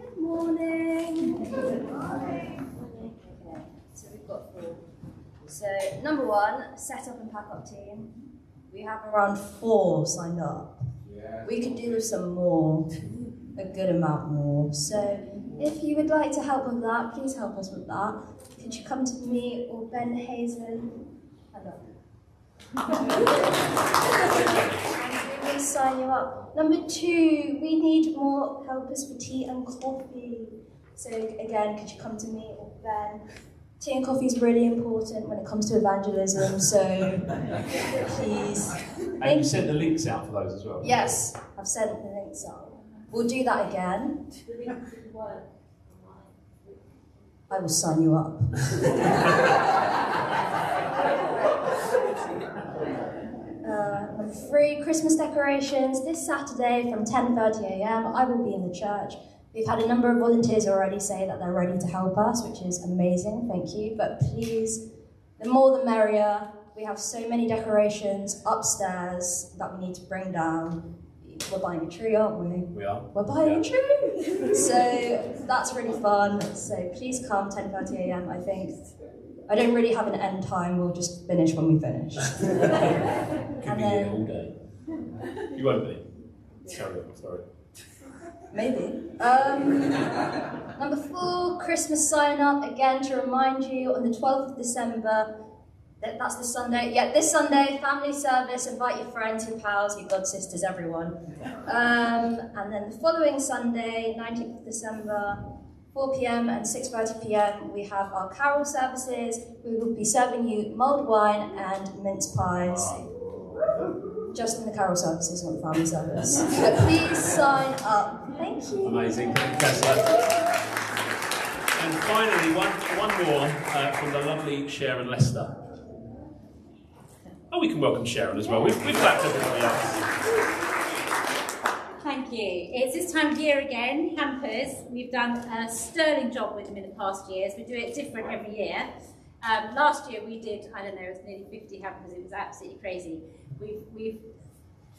Good morning. Good morning. Okay, so we've got four. So number one, set up and pack up team. We have around four signed up. Yeah. We could do with some more, a good amount more. So if you would like to help with that, please help us with that. Could you come to me or Ben Hazen? Hello. will sign you up. Number two, we need more helpers for tea and coffee. So again, could you come to me or Ben? Tea and coffee is really important when it comes to evangelism, so please. And you sent the links out for those as well? Yes, I've sent the links out. We'll do that again. I will sign you up. free Christmas decorations this Saturday from 10.30am. I will be in the church. We've had a number of volunteers already say that they're ready to help us, which is amazing, thank you. But please, the more the merrier. We have so many decorations upstairs that we need to bring down. We're buying a tree, aren't we? We are. We're buying Yeah. a tree! so that's really fun. So please come, 10.30am, I think. I don't really have an end time, we'll just finish when we finish. Could And be here all day. You won't be. Carry on, sorry. Maybe. Um, number four, Christmas sign up. Again, to remind you, on the 12th of December, that, that's this Sunday. Yeah, this Sunday, family service. Invite your friends, your pals, your god sisters, everyone. Um, and then the following Sunday, 19th of December, 4 pm and 6:30 pm, we have our carol services. We will be serving you mulled wine and mince pies. Just in the carol services, not the family service. But please sign up. Thank you. Amazing. Thank you, Tessa. And finally, one, one more uh, from the lovely Sharon Lester. Oh, we can welcome Sharon as well. We've, we've clapped everybody else. Thank you. It's this time of year again, Hampers. We've done a sterling job with them in the past years. We do it different every year. Um, last year we did, I don't know, it was nearly 50 hampers. It was absolutely crazy. We've, we've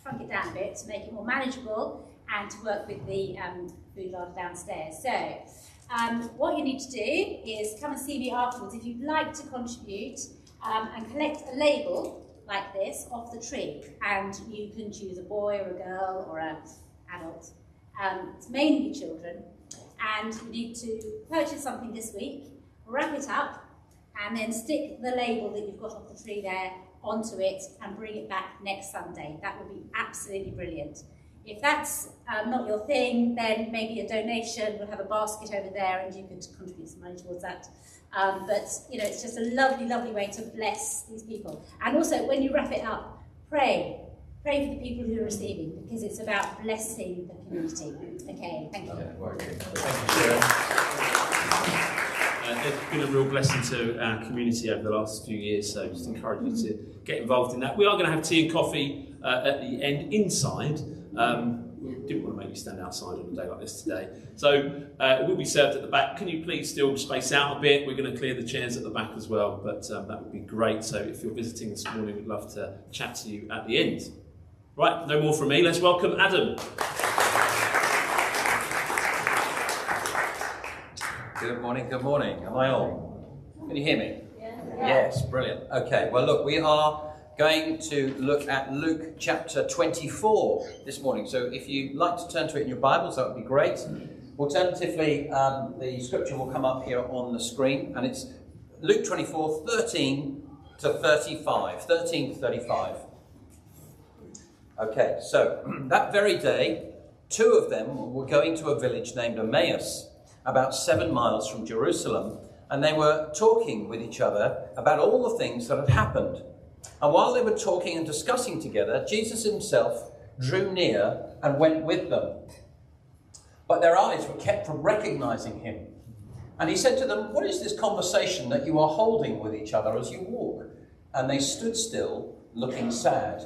shrunk it down a bit to make it more manageable and to work with the um, food larder downstairs. So, um, what you need to do is come and see me afterwards if you'd like to contribute um, and collect a label like this off the tree. And you can choose a boy or a girl or an adult. Um, it's mainly children. And you need to purchase something this week, wrap it up, and then stick the label that you've got off the tree there onto it and bring it back next Sunday. That would be absolutely brilliant. If that's um, not your thing, then maybe a donation. We'll have a basket over there and you could contribute some money towards that. Um, but, you know, it's just a lovely, lovely way to bless these people. And also, when you wrap it up, pray. Pray for the people who are receiving because it's about blessing the community. Okay, thank you. Thank you, Sharon. Uh, it's been a real blessing to our community over the last few years, so just encourage you to get involved in that. We are going to have tea and coffee uh, at the end inside. Um, we didn't want to make you stand outside on a day like this today. So uh, it will be served at the back. Can you please still space out a bit? We're going to clear the chairs at the back as well, but um, that would be great. So if you're visiting this morning, we'd love to chat to you at the end. Right, no more from me. Let's welcome Adam. Good morning, good morning. Am I on? Can you hear me? Yes, brilliant. Okay, well, look, we are going to look at Luke chapter 24 this morning. So if you'd like to turn to it in your Bibles, that would be great. Alternatively, um, the scripture will come up here on the screen, and it's Luke 24 13 to 35. 13 to 35. Okay, so that very day, two of them were going to a village named Emmaus, about seven miles from Jerusalem, and they were talking with each other about all the things that had happened. And while they were talking and discussing together, Jesus himself drew near and went with them. But their eyes were kept from recognizing him. And he said to them, What is this conversation that you are holding with each other as you walk? And they stood still, looking sad.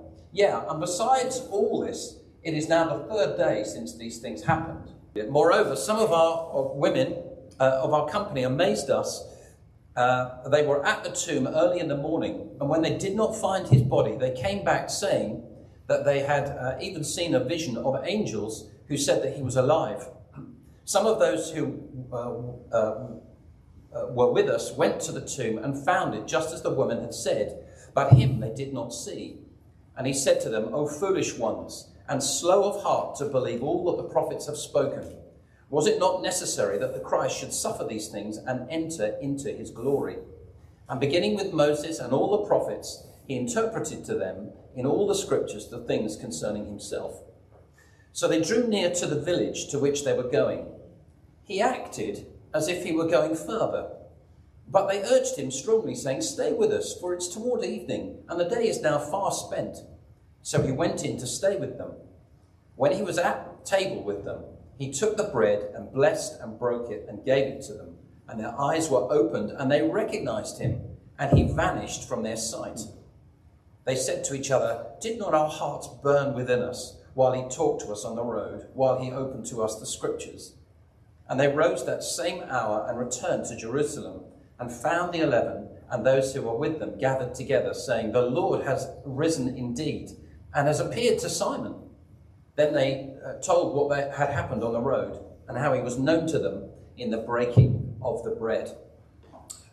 Yeah, and besides all this, it is now the third day since these things happened. Moreover, some of our women uh, of our company amazed us. Uh, they were at the tomb early in the morning, and when they did not find his body, they came back saying that they had uh, even seen a vision of angels who said that he was alive. Some of those who uh, uh, uh, were with us went to the tomb and found it just as the woman had said, but him they did not see. And he said to them, O foolish ones, and slow of heart to believe all that the prophets have spoken. Was it not necessary that the Christ should suffer these things and enter into his glory? And beginning with Moses and all the prophets, he interpreted to them in all the scriptures the things concerning himself. So they drew near to the village to which they were going. He acted as if he were going further. But they urged him strongly, saying, Stay with us, for it's toward evening, and the day is now far spent. So he went in to stay with them. When he was at table with them, he took the bread and blessed and broke it and gave it to them. And their eyes were opened, and they recognized him, and he vanished from their sight. They said to each other, Did not our hearts burn within us while he talked to us on the road, while he opened to us the scriptures? And they rose that same hour and returned to Jerusalem, and found the eleven and those who were with them gathered together, saying, The Lord has risen indeed, and has appeared to Simon. Then they uh, told what had happened on the road, and how he was known to them in the breaking of the bread.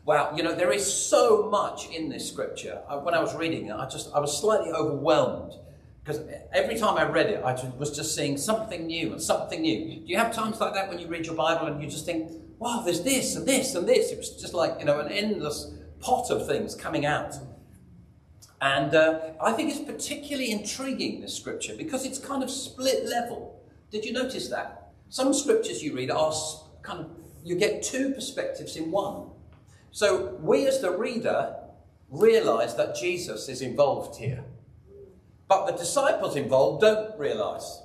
Wow, you know, there is so much in this scripture. I, when I was reading it, I just I was slightly overwhelmed because every time I read it, I was just seeing something new and something new. Do you have times like that when you read your Bible and you just think, wow, there's this and this and this? It was just like, you know, an endless pot of things coming out. And uh, I think it's particularly intriguing, this scripture, because it's kind of split level. Did you notice that? Some scriptures you read are kind of, you get two perspectives in one. So we as the reader realize that Jesus is involved here. But the disciples involved don't realize.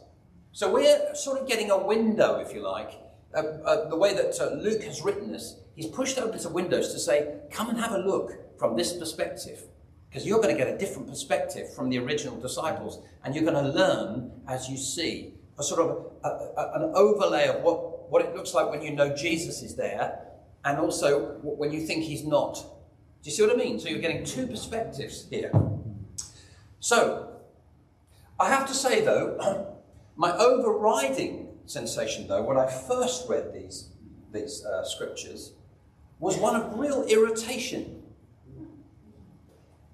So we're sort of getting a window, if you like. Uh, uh, the way that uh, Luke has written this, he's pushed open some windows to say, come and have a look from this perspective. Because you're going to get a different perspective from the original disciples, and you're going to learn as you see a sort of a, a, an overlay of what, what it looks like when you know Jesus is there, and also when you think he's not. Do you see what I mean? So you're getting two perspectives here. So, I have to say though, my overriding sensation though, when I first read these, these uh, scriptures, was one of real irritation.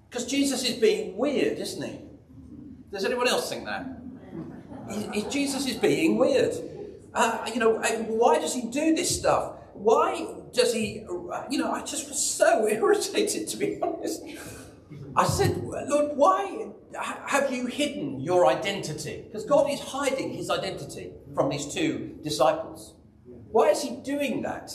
Because Jesus is being weird, isn't he? Does anyone else think that? He, he, Jesus is being weird. Uh, you know, why does he do this stuff? Why does he, you know, I just was so irritated to be honest. I said, Lord, why have you hidden your identity? Because God is hiding his identity from these two disciples. Why is he doing that?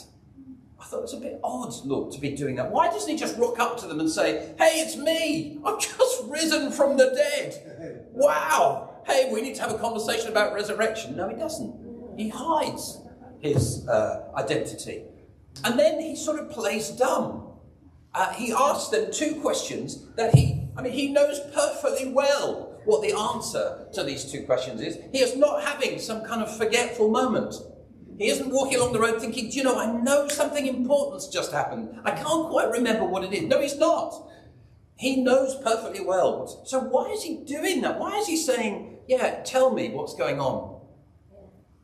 I thought it was a bit odd, Lord, to be doing that. Why doesn't he just rock up to them and say, Hey, it's me. I've just risen from the dead. Wow. Hey, we need to have a conversation about resurrection. No, he doesn't. He hides his uh, identity. And then he sort of plays dumb. Uh, he asks them two questions that he, I mean, he knows perfectly well what the answer to these two questions is. He is not having some kind of forgetful moment. He isn't walking along the road thinking, do you know, I know something important's just happened. I can't quite remember what it is. No, he's not. He knows perfectly well. So why is he doing that? Why is he saying, yeah, tell me what's going on?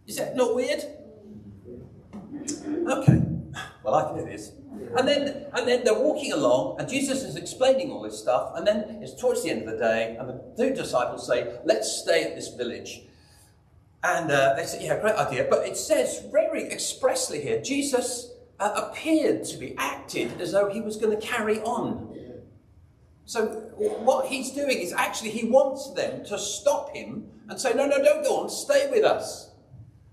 Is that not weird? Okay. Well, I think it is. And then, and then they're walking along, and Jesus is explaining all this stuff. And then it's towards the end of the day, and the two disciples say, "Let's stay at this village." And uh, they say, "Yeah, great idea." But it says very expressly here, Jesus uh, appeared to be acted as though he was going to carry on. So what he's doing is actually he wants them to stop him and say, "No, no, don't go on. Stay with us."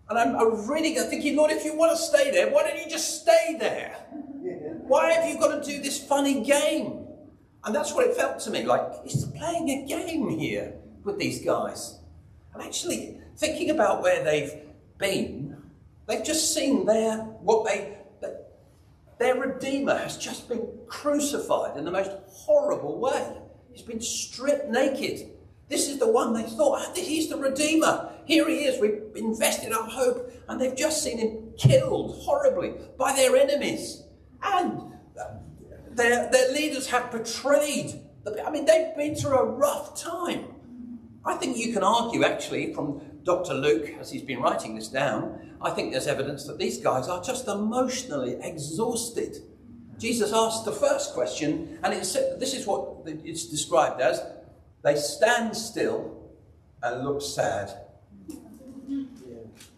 And I'm, I'm really thinking, Lord, if you want to stay there, why don't you just stay there? Why have you got to do this funny game? And that's what it felt to me like he's playing a game here with these guys. And actually, thinking about where they've been, they've just seen their what they their Redeemer has just been crucified in the most horrible way. He's been stripped naked. This is the one they thought, ah, he's the Redeemer. Here he is. We've invested our hope. And they've just seen him killed horribly by their enemies. And their, their leaders have betrayed. I mean, they've been through a rough time. I think you can argue, actually, from Dr. Luke, as he's been writing this down, I think there's evidence that these guys are just emotionally exhausted. Jesus asked the first question, and it's, this is what it's described as they stand still and look sad.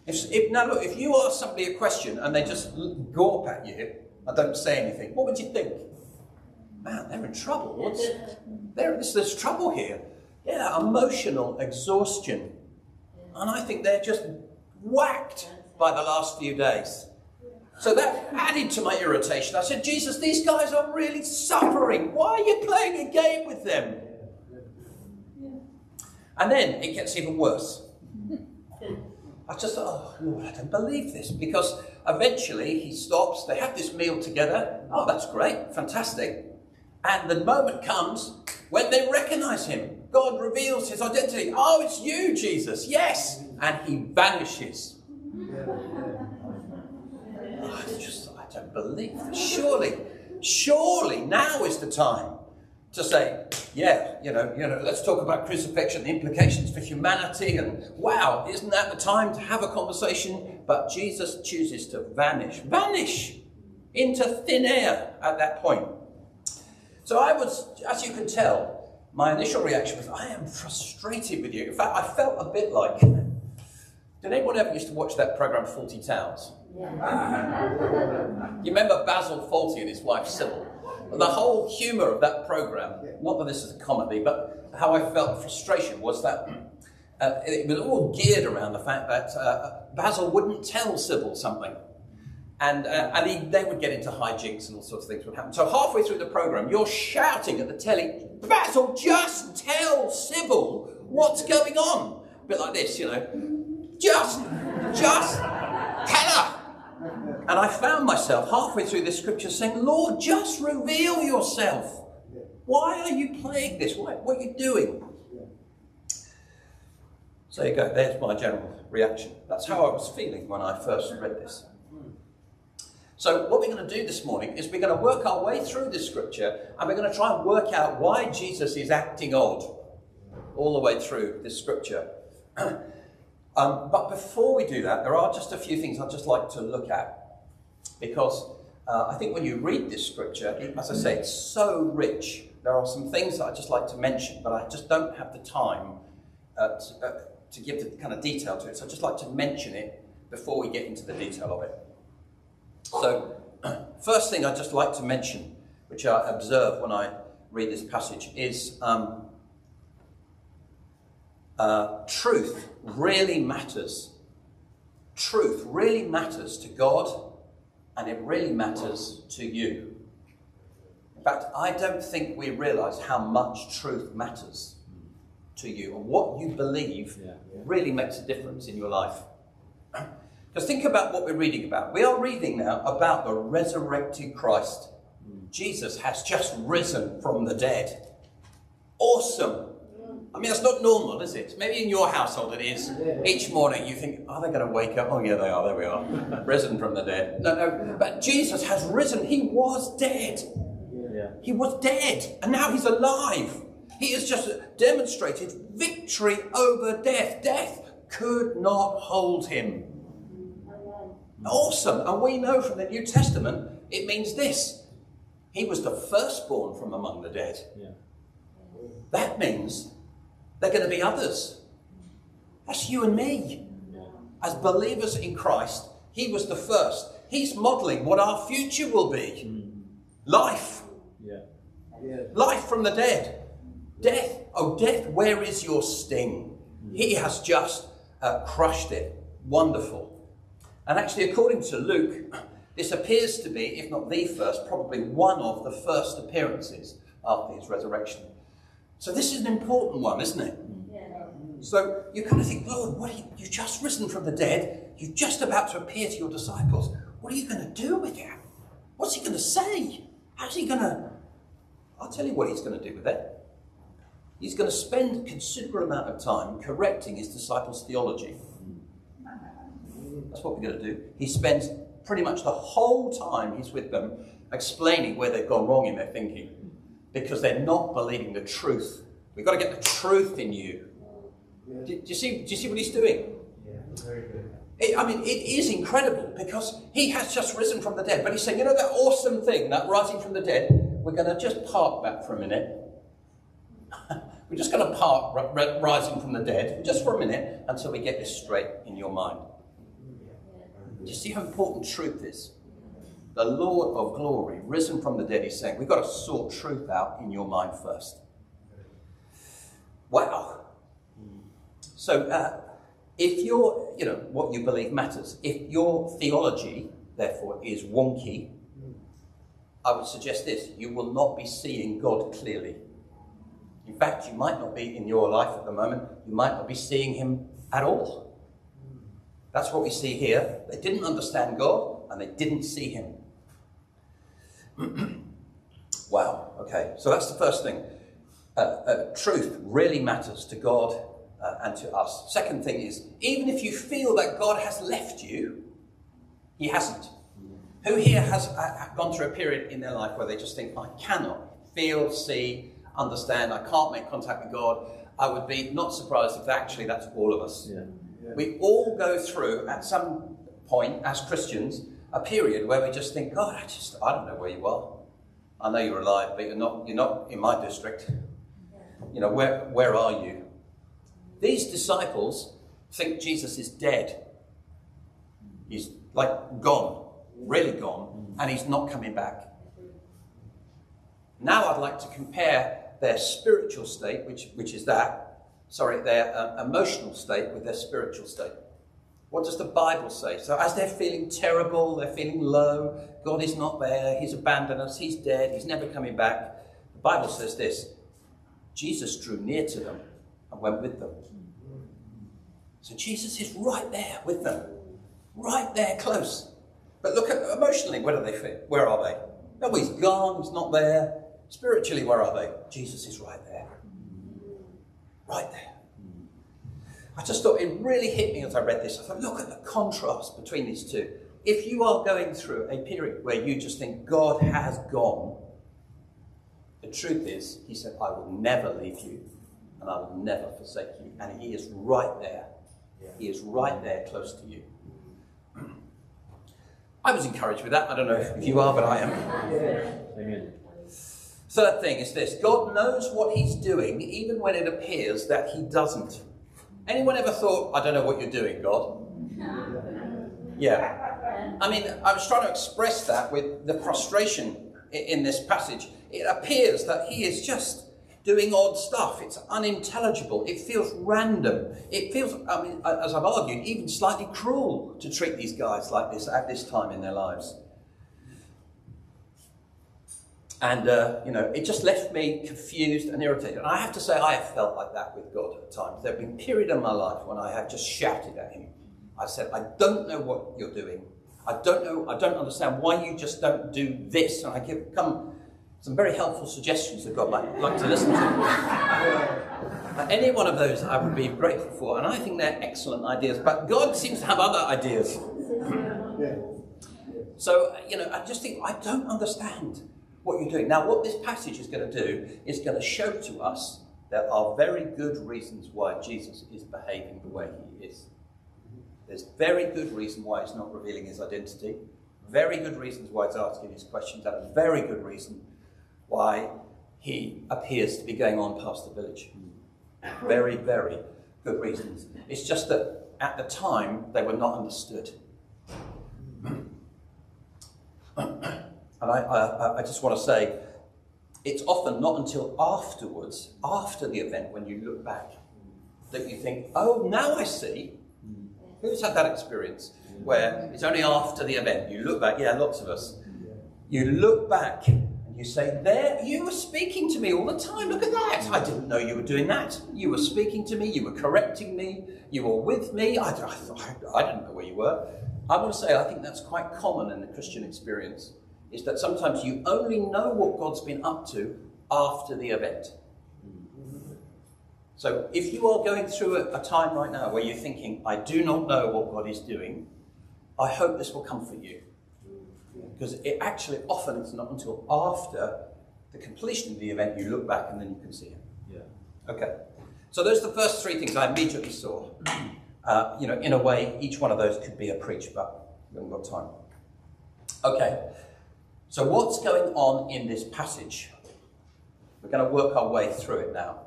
If, if, now, look, if you ask somebody a question and they just gawp at you and don't say anything, what would you think? Man, they're in trouble. What's, there's, there's trouble here. Yeah, emotional exhaustion. And I think they're just whacked by the last few days. So that added to my irritation. I said, Jesus, these guys are really suffering. Why are you playing a game with them? And then it gets even worse. Hmm. I just thought, oh, Lord, I don't believe this. Because eventually he stops, they have this meal together. Oh, that's great, fantastic. And the moment comes when they recognize him. God reveals his identity. Oh, it's you, Jesus. Yes. And he vanishes. Oh, I just, I don't believe this. Surely, surely now is the time to say, yeah, you know, you know, let's talk about crucifixion, the implications for humanity, and wow, isn't that the time to have a conversation? But Jesus chooses to vanish, vanish into thin air at that point. So I was, as you can tell, my initial reaction was, I am frustrated with you. In fact, I felt a bit like, did anyone ever used to watch that program Fawlty Towers? Yeah. you remember Basil Fawlty and his wife Sybil? The whole humour of that program, not that this is a comedy, but how I felt frustration was that uh, it was all geared around the fact that uh, Basil wouldn't tell Sybil something. And, uh, and he, they would get into hijinks and all sorts of things would happen. So halfway through the program, you're shouting at the telly, Basil, just tell Sybil what's going on. A bit like this, you know. Just, just tell her. And I found myself halfway through this scripture saying, Lord, just reveal yourself. Why are you playing this? What, what are you doing? So you go, there's my general reaction. That's how I was feeling when I first read this. So, what we're going to do this morning is we're going to work our way through this scripture and we're going to try and work out why Jesus is acting odd all the way through this scripture. um, but before we do that, there are just a few things I'd just like to look at because uh, I think when you read this scripture, as I say, it's so rich. There are some things that I'd just like to mention, but I just don't have the time uh, to, uh, to give the kind of detail to it. So I'd just like to mention it before we get into the detail of it. So, first thing I'd just like to mention, which I observe when I read this passage, is um, uh, truth really matters. Truth really matters to God, and it really matters to you. In fact, I don't think we realize how much truth matters to you, and what you believe yeah, yeah. really makes a difference in your life. Because think about what we're reading about. We are reading now about the resurrected Christ. Hmm. Jesus has just risen from the dead. Awesome. I mean, that's not normal, is it? Maybe in your household it is. Each morning you think, oh, are they going to wake up? Oh, yeah, they are. There we are. risen from the dead. No, no. But Jesus has risen. He was dead. Yeah. He was dead. And now he's alive. He has just demonstrated victory over death. Death could not hold him. Awesome. And we know from the New Testament it means this He was the firstborn from among the dead. Yeah. That means there are going to be others. That's you and me. As believers in Christ, He was the first. He's modeling what our future will be life. Yeah. Yeah. Life from the dead. Death. Oh, death, where is your sting? He has just uh, crushed it. Wonderful. And actually, according to Luke, this appears to be, if not the first, probably one of the first appearances after his resurrection. So this is an important one, isn't it? Yeah. So you kind of think, Lord, what are you, you've just risen from the dead. You're just about to appear to your disciples. What are you going to do with it? What's he going to say? How's he going to? I'll tell you what he's going to do with it. He's going to spend a considerable amount of time correcting his disciples' theology. That's what we're going to do. He spends pretty much the whole time he's with them explaining where they've gone wrong in their thinking because they're not believing the truth. We've got to get the truth in you. Do, do you, see, do you see what he's doing? Yeah, very It, I mean, it is incredible because he has just risen from the dead. But he's saying, you know, that awesome thing, that rising from the dead, we're going to just park that for a minute. we're just going to park rising from the dead just for a minute until we get this straight in your mind. Do you see how important truth is? The Lord of glory, risen from the dead, he's saying, we've got to sort truth out in your mind first. Wow. So, uh, if your, you know, what you believe matters, if your theology, therefore, is wonky, I would suggest this you will not be seeing God clearly. In fact, you might not be in your life at the moment, you might not be seeing Him at all. That's what we see here. They didn't understand God and they didn't see Him. wow, okay, so that's the first thing. Uh, uh, truth really matters to God uh, and to us. Second thing is, even if you feel that God has left you, He hasn't. Who here has uh, gone through a period in their life where they just think, I cannot feel, see, understand, I can't make contact with God? I would be not surprised if actually that's all of us. Yeah. We all go through, at some point, as Christians, a period where we just think, God, I just, I don't know where you are. I know you're alive, but you're not, you're not in my district. You know, where, where are you? These disciples think Jesus is dead. He's like gone, really gone, and he's not coming back. Now I'd like to compare their spiritual state, which, which is that, sorry, their uh, emotional state with their spiritual state. What does the Bible say? So, as they're feeling terrible, they're feeling low, God is not there, He's abandoned us, He's dead, He's never coming back. The Bible says this Jesus drew near to them and went with them. So, Jesus is right there with them, right there close. But look at emotionally, where do they feel? Where are they? No, He's gone, He's not there. Spiritually, where are they? Jesus is right there right there. I just thought it really hit me as I read this. I thought, look at the contrast between these two. If you are going through a period where you just think God has gone, the truth is, He said, I will never leave you and I will never forsake you. And He is right there. He is right there close to you. I was encouraged with that. I don't know if you are, but I am. Amen. Third thing is this God knows what He's doing even when it appears that He doesn't. Anyone ever thought, I don't know what you're doing, God? Yeah. I mean, I was trying to express that with the frustration in this passage. It appears that He is just doing odd stuff. It's unintelligible. It feels random. It feels, I mean, as I've argued, even slightly cruel to treat these guys like this at this time in their lives. And, uh, you know, it just left me confused and irritated. And I have to say, I have felt like that with God at times. There have been periods in my life when I have just shouted at Him. I said, I don't know what you're doing. I don't know, I don't understand why you just don't do this. And I give come some very helpful suggestions that God might like to listen to. any one of those I would be grateful for. And I think they're excellent ideas. But God seems to have other ideas. So, you know, I just think, I don't understand what you're doing. Now, what this passage is going to do is going to show to us there are very good reasons why Jesus is behaving the way he is. There's very good reason why he's not revealing his identity, very good reasons why he's asking his questions, and very good reason why he appears to be going on past the village. Very, very good reasons. It's just that at the time they were not understood. And I, I, I just want to say, it's often not until afterwards, after the event, when you look back, that you think, oh, now I see. Who's had that experience where it's only after the event you look back? Yeah, lots of us. You look back and You say, There, you were speaking to me all the time. Look at that. I didn't know you were doing that. You were speaking to me. You were correcting me. You were with me. I, I, I didn't know where you were. I want to say, I think that's quite common in the Christian experience, is that sometimes you only know what God's been up to after the event. So if you are going through a, a time right now where you're thinking, I do not know what God is doing, I hope this will comfort you. Because it actually often it's not until after the completion of the event you look back and then you can see it. Yeah. Okay. So those are the first three things I immediately saw. Uh, you know, in a way, each one of those could be a preach, but we haven't got time. Okay. So what's going on in this passage? We're going to work our way through it now.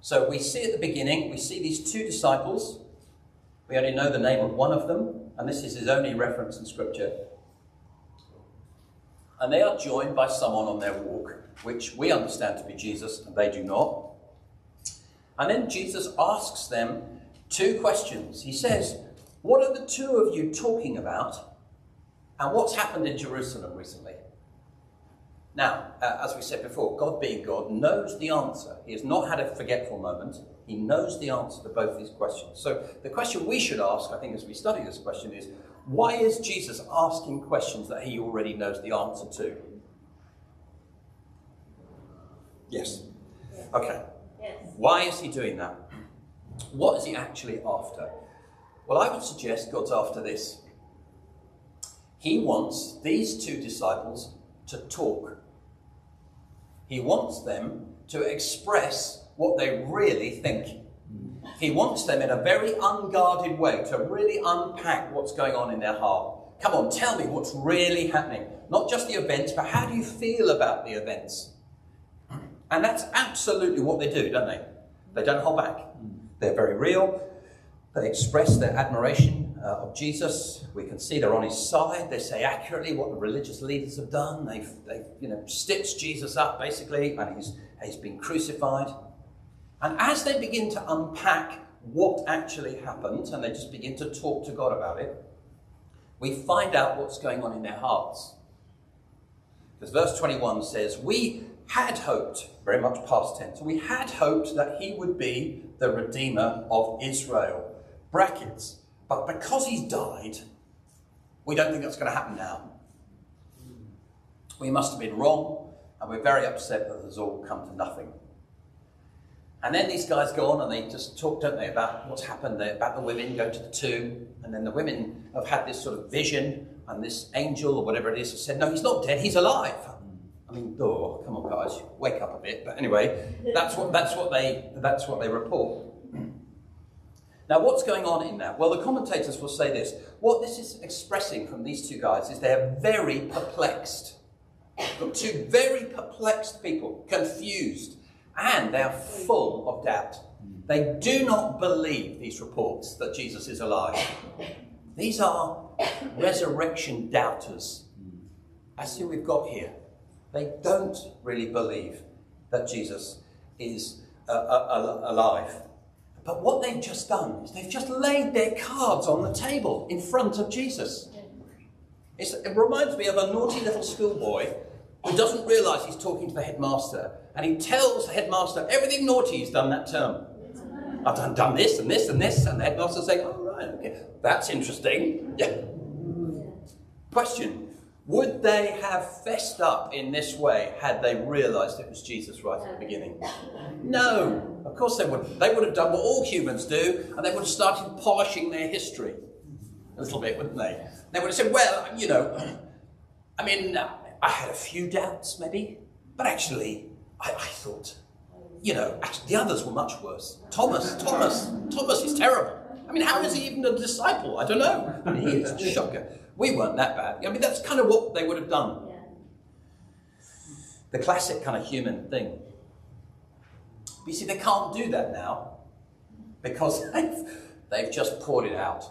So we see at the beginning, we see these two disciples. We only know the name of one of them, and this is his only reference in Scripture. And they are joined by someone on their walk, which we understand to be Jesus, and they do not. And then Jesus asks them two questions. He says, What are the two of you talking about? And what's happened in Jerusalem recently? Now, uh, as we said before, God being God knows the answer. He has not had a forgetful moment. He knows the answer to both these questions. So, the question we should ask, I think, as we study this question is why is Jesus asking questions that he already knows the answer to? Yes. Okay. Yes. Why is he doing that? What is he actually after? Well, I would suggest God's after this. He wants these two disciples to talk. He wants them to express what they really think. He wants them in a very unguarded way to really unpack what's going on in their heart. Come on, tell me what's really happening. Not just the events, but how do you feel about the events? And that's absolutely what they do, don't they? They don't hold back. They're very real. They express their admiration uh, of Jesus. We can see they're on his side. They say accurately what the religious leaders have done. They've, they've you know, stitched Jesus up, basically, and he's, he's been crucified. And as they begin to unpack what actually happened, and they just begin to talk to God about it, we find out what's going on in their hearts. Because verse 21 says, We had hoped, very much past tense, we had hoped that he would be the Redeemer of Israel. Brackets. But because he's died, we don't think that's going to happen now. We must have been wrong, and we're very upset that this all come to nothing. And then these guys go on and they just talk, don't they, about what's happened there, about the women going to the tomb. And then the women have had this sort of vision, and this angel or whatever it is has said, No, he's not dead, he's alive. I mean, oh, come on, guys, wake up a bit. But anyway, that's what, that's what, they, that's what they report. Now, what's going on in that? Well, the commentators will say this. What this is expressing from these two guys is they're very perplexed. Two very perplexed people, confused, and they are full of doubt. They do not believe these reports that Jesus is alive. These are resurrection doubters. That's who we've got here. They don't really believe that Jesus is uh, uh, alive. But what they've just done is they've just laid their cards on the table in front of Jesus. It's, it reminds me of a naughty little schoolboy who doesn't realise he's talking to the headmaster and he tells the headmaster everything naughty he's done that term. I've done, done this and this and this, and the headmaster's saying, Oh, right, okay, that's interesting. Yeah. Question Would they have fessed up in this way had they realised it was Jesus right at the beginning? No, of course they wouldn't. They would have done what all humans do, and they would have started polishing their history a little bit, wouldn't they? They would have said, Well, you know, I mean, I had a few doubts maybe, but actually, I, I thought, you know, actually, the others were much worse. Thomas, Thomas, Thomas is terrible. I mean, how is he even a disciple? I don't know. I mean, he is a shocker. We weren't that bad. I mean, that's kind of what they would have done. The classic kind of human thing. But you see, they can't do that now because they've, they've just poured it out.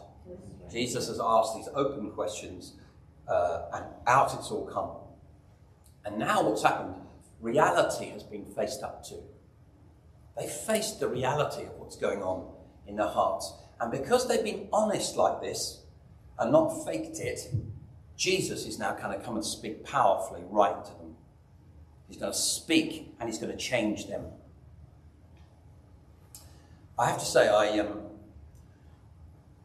Jesus has asked these open questions, uh, and out it's all come. And now what's happened? Reality has been faced up to. They faced the reality of what's going on in their hearts. And because they've been honest like this and not faked it, Jesus is now kind of come and speak powerfully right to them. He's going to speak and he's going to change them. I have to say, I, um,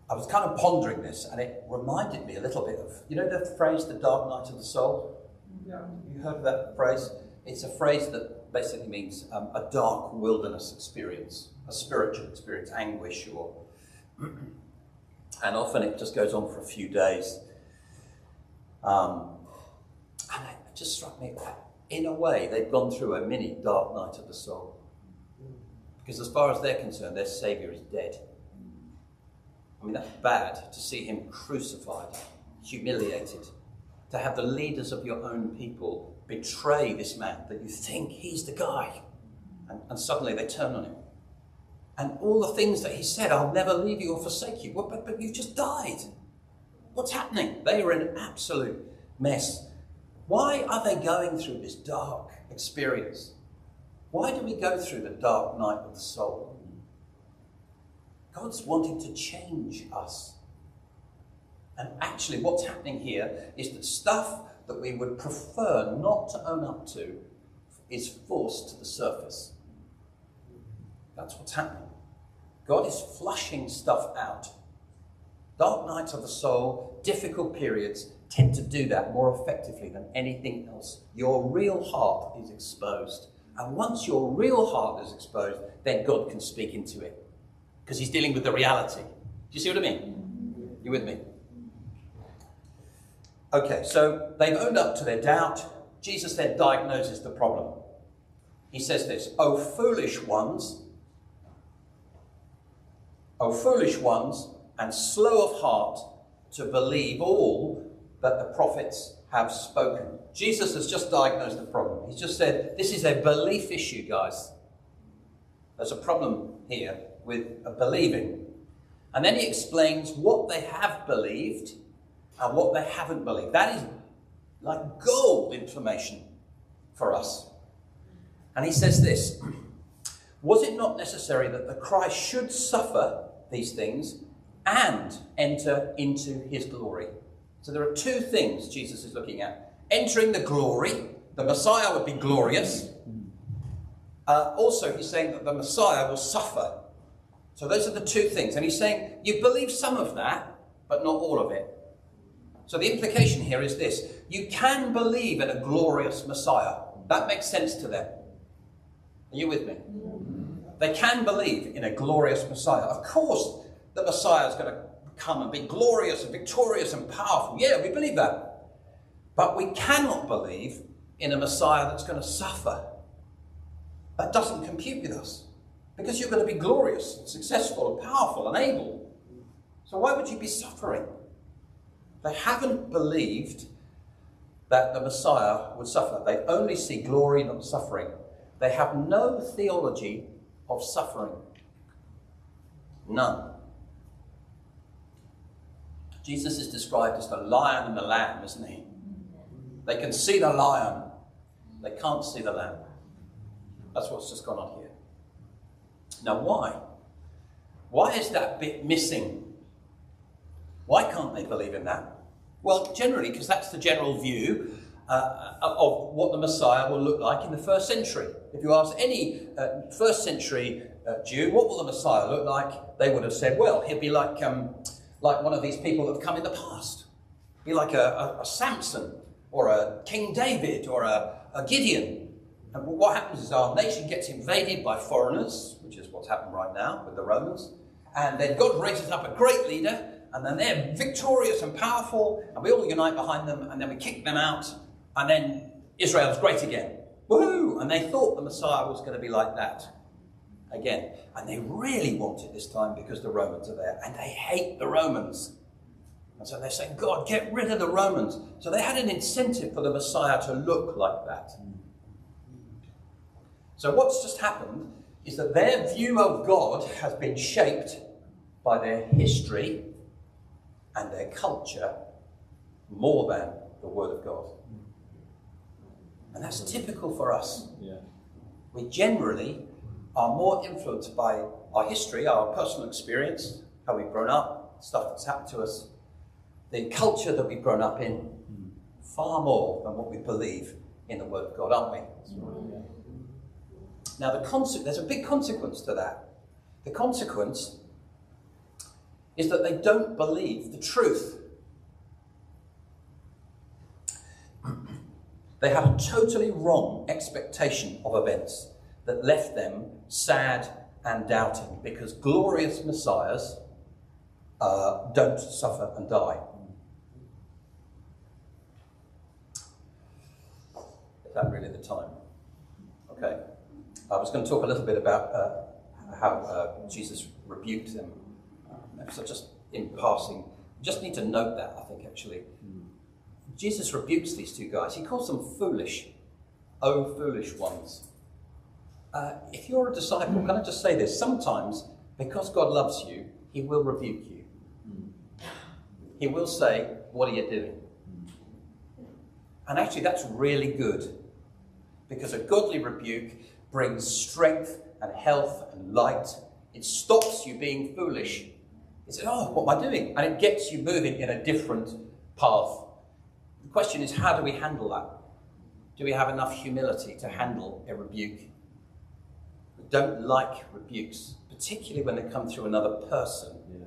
I was kind of pondering this and it reminded me a little bit of, you know, the phrase, the dark night of the soul? Yeah. You heard of that phrase? It's a phrase that basically means um, a dark wilderness experience, a spiritual experience, anguish, or. and often it just goes on for a few days. Um, and it just struck me that, in a way, they've gone through a mini dark night of the soul. Because as far as they're concerned, their Saviour is dead. I mean, that's bad to see him crucified, humiliated, to have the leaders of your own people betray this man that you think he's the guy. And, and suddenly they turn on him. And all the things that he said, I'll never leave you or forsake you. Well, but, but you've just died. What's happening? They are in an absolute mess. Why are they going through this dark experience? Why do we go through the dark night of the soul? God's wanting to change us. And actually, what's happening here is that stuff that we would prefer not to own up to is forced to the surface. That's what's happening. God is flushing stuff out. Dark nights of the soul, difficult periods, tend to do that more effectively than anything else. Your real heart is exposed. And once your real heart is exposed, then God can speak into it. Because he's dealing with the reality. Do you see what I mean? You with me? Okay, so they've owned up to their doubt. Jesus then diagnoses the problem. He says this, O foolish ones, O foolish ones, and slow of heart to believe all that the prophets have spoken. Jesus has just diagnosed the problem. He's just said, this is a belief issue, guys. There's a problem here with believing. And then he explains what they have believed and what they haven't believed. That is like gold information for us. And he says this Was it not necessary that the Christ should suffer these things and enter into his glory? So there are two things Jesus is looking at entering the glory, the Messiah would be glorious. Uh, also, he's saying that the Messiah will suffer. So those are the two things. And he's saying, you believe some of that, but not all of it. So the implication here is this you can believe in a glorious Messiah. That makes sense to them. Are you with me? They can believe in a glorious Messiah. Of course, the Messiah is going to come and be glorious and victorious and powerful. Yeah, we believe that. But we cannot believe in a Messiah that's going to suffer. That doesn't compute with us. Because you're going to be glorious, and successful, and powerful, and able. So why would you be suffering? They haven't believed that the Messiah would suffer. They only see glory, not suffering. They have no theology of suffering. None. Jesus is described as the lion and the lamb, isn't he? They can see the lion, they can't see the lamb. That's what's just gone on here. Now, why? Why is that bit missing? Why can't they believe in that? Well, generally, because that's the general view uh, of what the Messiah will look like in the first century. If you ask any uh, first century uh, Jew, what will the Messiah look like? They would have said, well, he'll be like, um, like one of these people that have come in the past. Be like a, a, a Samson or a King David or a, a Gideon. And what happens is our nation gets invaded by foreigners, which is what's happened right now with the Romans. And then God raises up a great leader and then they're victorious and powerful, and we all unite behind them, and then we kick them out, and then Israel's great again. Woohoo! And they thought the Messiah was going to be like that again. And they really want it this time because the Romans are there, and they hate the Romans. And so they say, God, get rid of the Romans. So they had an incentive for the Messiah to look like that. So what's just happened is that their view of God has been shaped by their history and their culture more than the Word of God. And that's typical for us. Yeah. We generally are more influenced by our history, our personal experience, how we've grown up, stuff that's happened to us, the culture that we've grown up in, hmm. far more than what we believe in the Word of God, aren't we? Now, the conse- there's a big consequence to that. The consequence is that they don't believe the truth. They had a totally wrong expectation of events that left them sad and doubting because glorious messiahs uh, don't suffer and die. Is that really the time? Okay. I was going to talk a little bit about uh, how uh, Jesus rebuked them. Uh, so just in passing, just need to note that, I think, actually. Jesus rebukes these two guys. He calls them foolish. Oh, foolish ones. Uh, if you're a disciple, can I just say this? Sometimes, because God loves you, He will rebuke you. He will say, What are you doing? And actually, that's really good. Because a godly rebuke brings strength and health and light. It stops you being foolish. It says, Oh, what am I doing? And it gets you moving in a different path. The question is, how do we handle that? Do we have enough humility to handle a rebuke? We don't like rebukes, particularly when they come through another person. Yeah.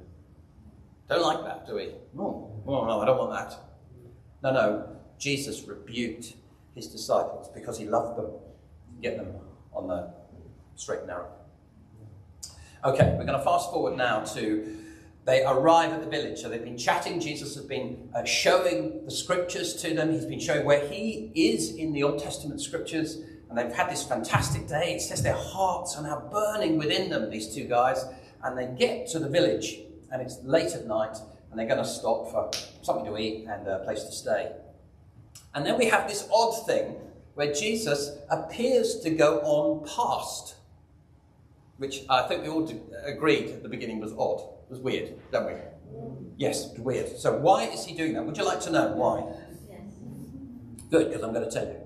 Don't like that, do we? No. oh no, I don't want that. No, no. Jesus rebuked his disciples because he loved them, get them on the straight and narrow. Okay, we're going to fast forward now to they arrive at the village. So they've been chatting. Jesus has been uh, showing the scriptures to them. He's been showing where he is in the Old Testament scriptures. And they've had this fantastic day. It says their hearts are now burning within them, these two guys. And they get to the village, and it's late at night, and they're going to stop for something to eat and a place to stay. And then we have this odd thing where Jesus appears to go on past, which I think we all agreed at the beginning was odd. It was weird, don't we? Yes, it was weird. So why is he doing that? Would you like to know why? Good, because I'm going to tell you.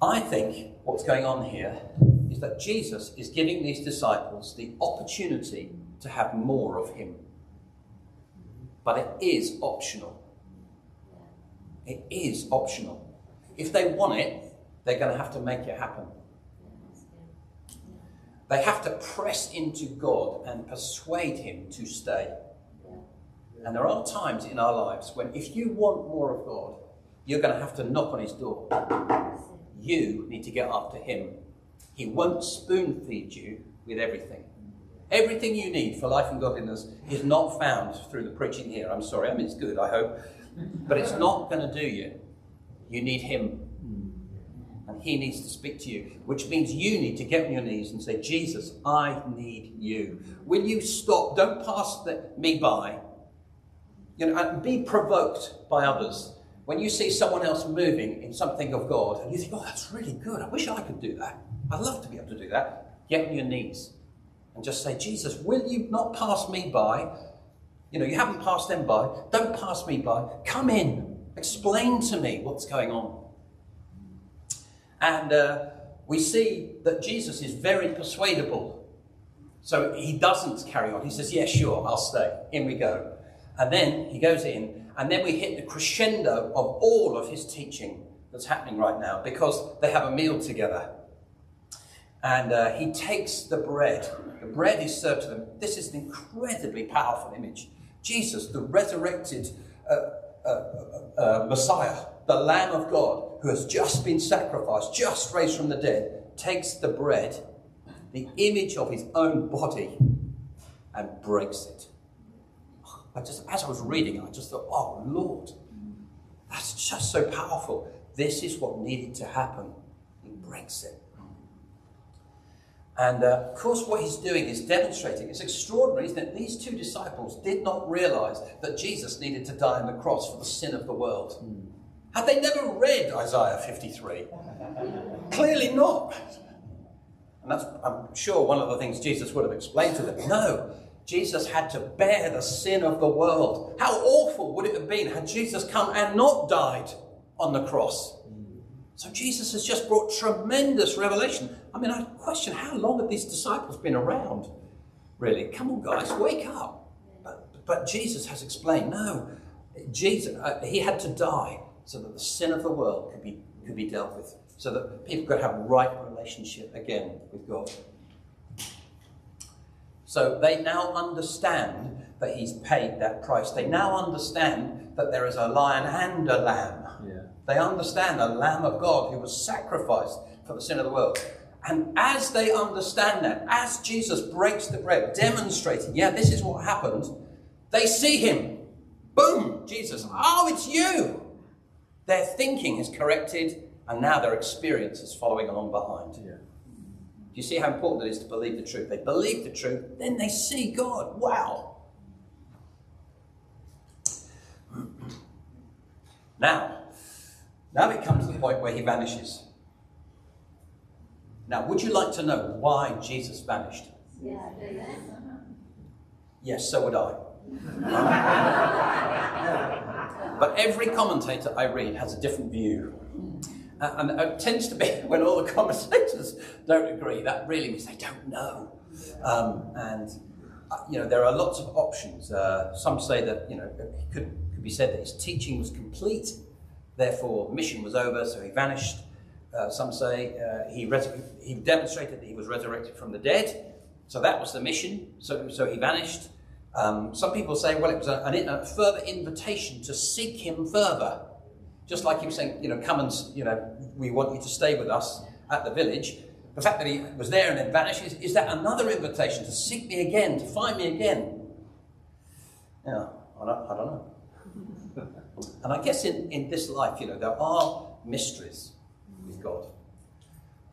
I think what's going on here is that Jesus is giving these disciples the opportunity to have more of him. But it is optional. It is optional. If they want it, they're going to have to make it happen. They have to press into God and persuade Him to stay. And there are times in our lives when, if you want more of God, you're going to have to knock on His door. You need to get after Him. He won't spoon feed you with everything. Everything you need for life and godliness is not found through the preaching here. I'm sorry, I mean, it's good, I hope. But it's not going to do you. You need Him. He needs to speak to you, which means you need to get on your knees and say, Jesus, I need you. Will you stop? Don't pass the, me by. You know, and be provoked by others. When you see someone else moving in something of God, and you think, oh, that's really good. I wish I could do that. I'd love to be able to do that. Get on your knees and just say, Jesus, will you not pass me by? You know, you haven't passed them by. Don't pass me by. Come in. Explain to me what's going on. And uh, we see that Jesus is very persuadable. So he doesn't carry on. He says, Yeah, sure, I'll stay. In we go. And then he goes in, and then we hit the crescendo of all of his teaching that's happening right now because they have a meal together. And uh, he takes the bread. The bread is served to them. This is an incredibly powerful image. Jesus, the resurrected uh, uh, uh, uh, Messiah, the Lamb of God, who has just been sacrificed, just raised from the dead, takes the bread, the image of his own body, and breaks it. I just, as I was reading, I just thought, oh Lord, that's just so powerful. This is what needed to happen. He breaks it. And uh, of course, what he's doing is demonstrating. It's extraordinary, isn't it? These two disciples did not realize that Jesus needed to die on the cross for the sin of the world. Had they never read Isaiah 53? Clearly not. And that's, I'm sure, one of the things Jesus would have explained to them. No, Jesus had to bear the sin of the world. How awful would it have been had Jesus come and not died on the cross? So Jesus has just brought tremendous revelation. I mean, I question how long have these disciples been around? Really, come on, guys, wake up. But, but Jesus has explained no, Jesus, uh, he had to die so that the sin of the world could be, could be dealt with, so that people could have right relationship again with God. So they now understand that he's paid that price. They now understand that there is a lion and a lamb. Yeah. They understand a lamb of God who was sacrificed for the sin of the world. And as they understand that, as Jesus breaks the bread, demonstrating, yeah, this is what happened, they see him. Boom, Jesus. Oh, it's you. Their thinking is corrected, and now their experience is following along behind. Yeah. Do you see how important it is to believe the truth? They believe the truth, then they see God. Wow. Now, now it comes to the point where he vanishes. Now, would you like to know why Jesus vanished? Yes, so would I. but every commentator I read has a different view. Uh, and it tends to be when all the commentators don't agree, that really means they don't know. Um, and, uh, you know, there are lots of options. Uh, some say that, you know, it could, could be said that his teaching was complete, therefore mission was over, so he vanished. Uh, some say uh, he, he demonstrated that he was resurrected from the dead, so that was the mission, so, so he vanished. Um, some people say, well, it was a, a further invitation to seek him further. Just like he was saying, you know, come and, you know, we want you to stay with us at the village. The fact that he was there and then vanishes, is that another invitation to seek me again, to find me again? Yeah, I don't, I don't know. and I guess in, in this life, you know, there are mysteries with God.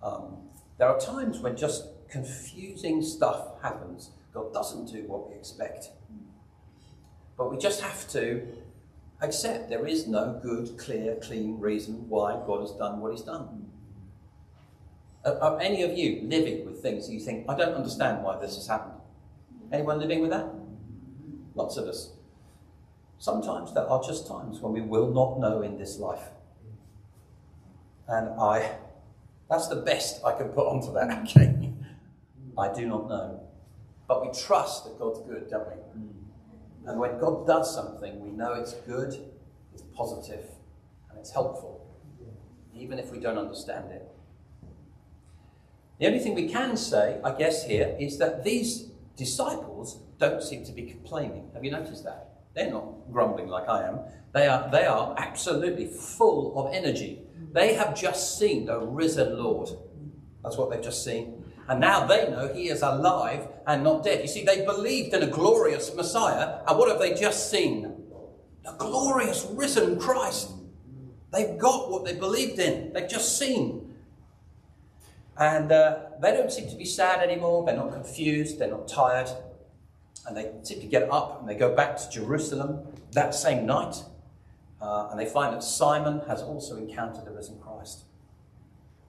Um, there are times when just confusing stuff happens. God doesn't do what we expect. But we just have to accept there is no good, clear, clean reason why God has done what He's done. Are, any of you living with things that you think, I don't understand why this has happened? Anyone living with that? Lots of us. Sometimes there are just times when we will not know in this life. And I, that's the best I can put onto that, okay? I do not know. But we trust that God's good, don't we? Mm. And when God does something, we know it's good, it's positive, and it's helpful, even if we don't understand it. The only thing we can say, I guess, here is that these disciples don't seem to be complaining. Have you noticed that? They're not grumbling like I am. They are, they are absolutely full of energy. They have just seen the risen Lord. That's what they've just seen. And now they know he is alive and not dead. You see, they believed in a glorious Messiah, and what have they just seen? The glorious risen Christ. They've got what they believed in, they've just seen. And uh, they don't seem to be sad anymore, they're not confused, they're not tired. And they seem to get up and they go back to Jerusalem that same night. Uh, and they find that Simon has also encountered the risen Christ.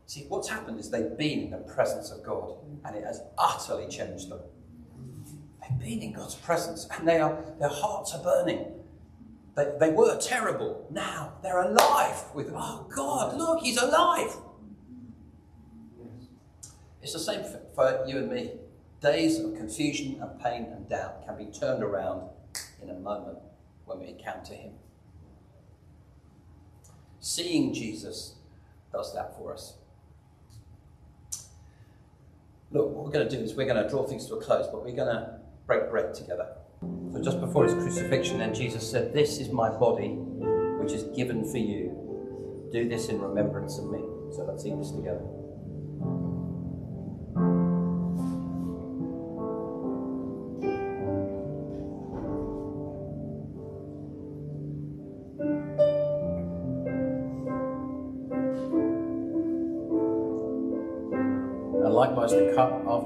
See, what's happened is they've been in the presence of God and it has utterly changed them. They've been in God's presence and they are, their hearts are burning. They, they were terrible. Now they're alive with, oh God, look, he's alive. It's the same for, for you and me. Days of confusion and pain and doubt can be turned around in a moment when we encounter him. Seeing Jesus does that for us. Look, what we're going to do is we're going to draw things to a close, but we're going to break bread together. So just before his crucifixion, then Jesus said, This is my body, which is given for you. Do this in remembrance of me. So let's eat this together.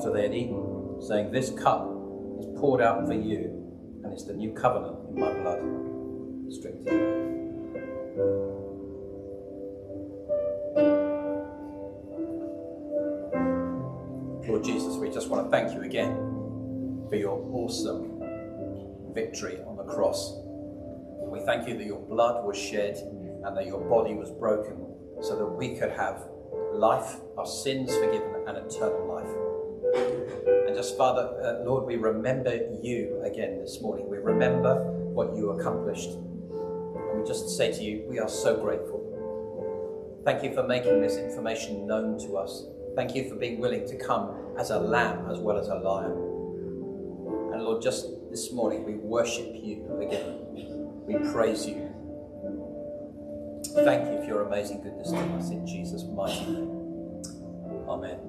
After they had eaten, saying, This cup is poured out for you, and it's the new covenant in my blood. Together. Lord Jesus, we just want to thank you again for your awesome victory on the cross. We thank you that your blood was shed and that your body was broken so that we could have life, our sins forgiven, and eternal. Father, uh, Lord, we remember you again this morning. We remember what you accomplished. And we just say to you, we are so grateful. Thank you for making this information known to us. Thank you for being willing to come as a lamb as well as a lion. And Lord, just this morning we worship you again. We praise you. Thank you for your amazing goodness to us in Jesus' mighty name. Amen.